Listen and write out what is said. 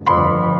you.